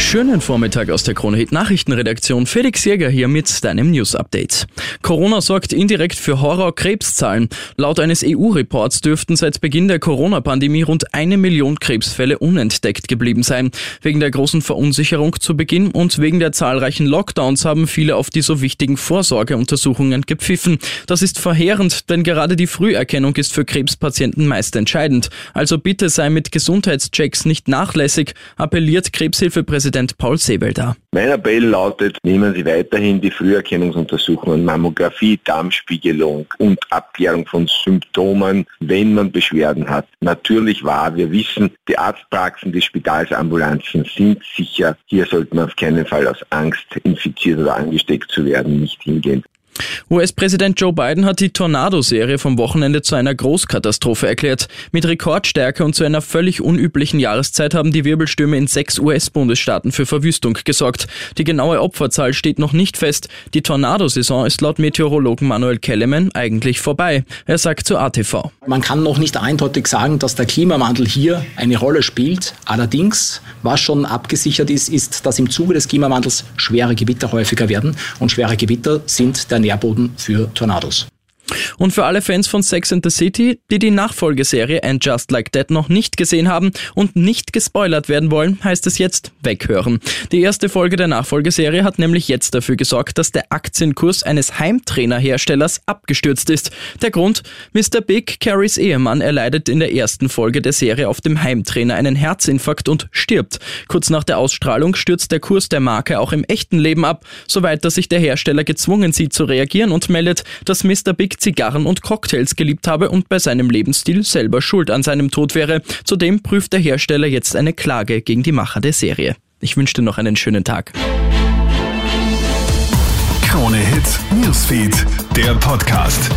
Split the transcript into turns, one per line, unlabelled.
Schönen Vormittag aus der Krone Hit Nachrichtenredaktion. Felix Jäger hier mit deinem News Update. Corona sorgt indirekt für Horror-Krebszahlen. Laut eines EU-Reports dürften seit Beginn der Corona-Pandemie rund eine Million Krebsfälle unentdeckt geblieben sein. Wegen der großen Verunsicherung zu Beginn und wegen der zahlreichen Lockdowns haben viele auf die so wichtigen Vorsorgeuntersuchungen gepfiffen. Das ist verheerend, denn gerade die Früherkennung ist für Krebspatienten meist entscheidend. Also bitte sei mit Gesundheitschecks nicht nachlässig, appelliert Krebshilfepräsident Präsident Paul Sebelda.
Mein Appell lautet, nehmen Sie weiterhin die Früherkennungsuntersuchungen, Mammographie, Darmspiegelung und Abklärung von Symptomen, wenn man Beschwerden hat. Natürlich wahr, wir wissen, die Arztpraxen, die Spitalsambulanzen sind sicher. Hier sollte man auf keinen Fall aus Angst, infiziert oder angesteckt zu werden, nicht hingehen.
US-Präsident Joe Biden hat die Tornado-Serie vom Wochenende zu einer Großkatastrophe erklärt. Mit Rekordstärke und zu einer völlig unüblichen Jahreszeit haben die Wirbelstürme in sechs US-Bundesstaaten für Verwüstung gesorgt. Die genaue Opferzahl steht noch nicht fest. Die Tornadosaison ist laut Meteorologen Manuel Kelleman eigentlich vorbei. Er sagt zu ATV.
Man kann noch nicht eindeutig sagen, dass der Klimawandel hier eine Rolle spielt. Allerdings, was schon abgesichert ist, ist, dass im Zuge des Klimawandels schwere Gewitter häufiger werden. Und schwere Gewitter sind der Nährboden für Tornados.
Und für alle Fans von Sex and the City, die die Nachfolgeserie And Just Like That noch nicht gesehen haben und nicht gespoilert werden wollen, heißt es jetzt weghören. Die erste Folge der Nachfolgeserie hat nämlich jetzt dafür gesorgt, dass der Aktienkurs eines Heimtrainerherstellers abgestürzt ist. Der Grund? Mr. Big, Carries Ehemann, erleidet in der ersten Folge der Serie auf dem Heimtrainer einen Herzinfarkt und stirbt. Kurz nach der Ausstrahlung stürzt der Kurs der Marke auch im echten Leben ab, soweit dass sich der Hersteller gezwungen sieht zu reagieren und meldet, dass Mr. Big Zigarren und Cocktails geliebt habe und bei seinem Lebensstil selber schuld an seinem Tod wäre. Zudem prüft der Hersteller jetzt eine Klage gegen die Macher der Serie. Ich wünsche dir noch einen schönen Tag.
Krone Hits, Newsfeed, der Podcast.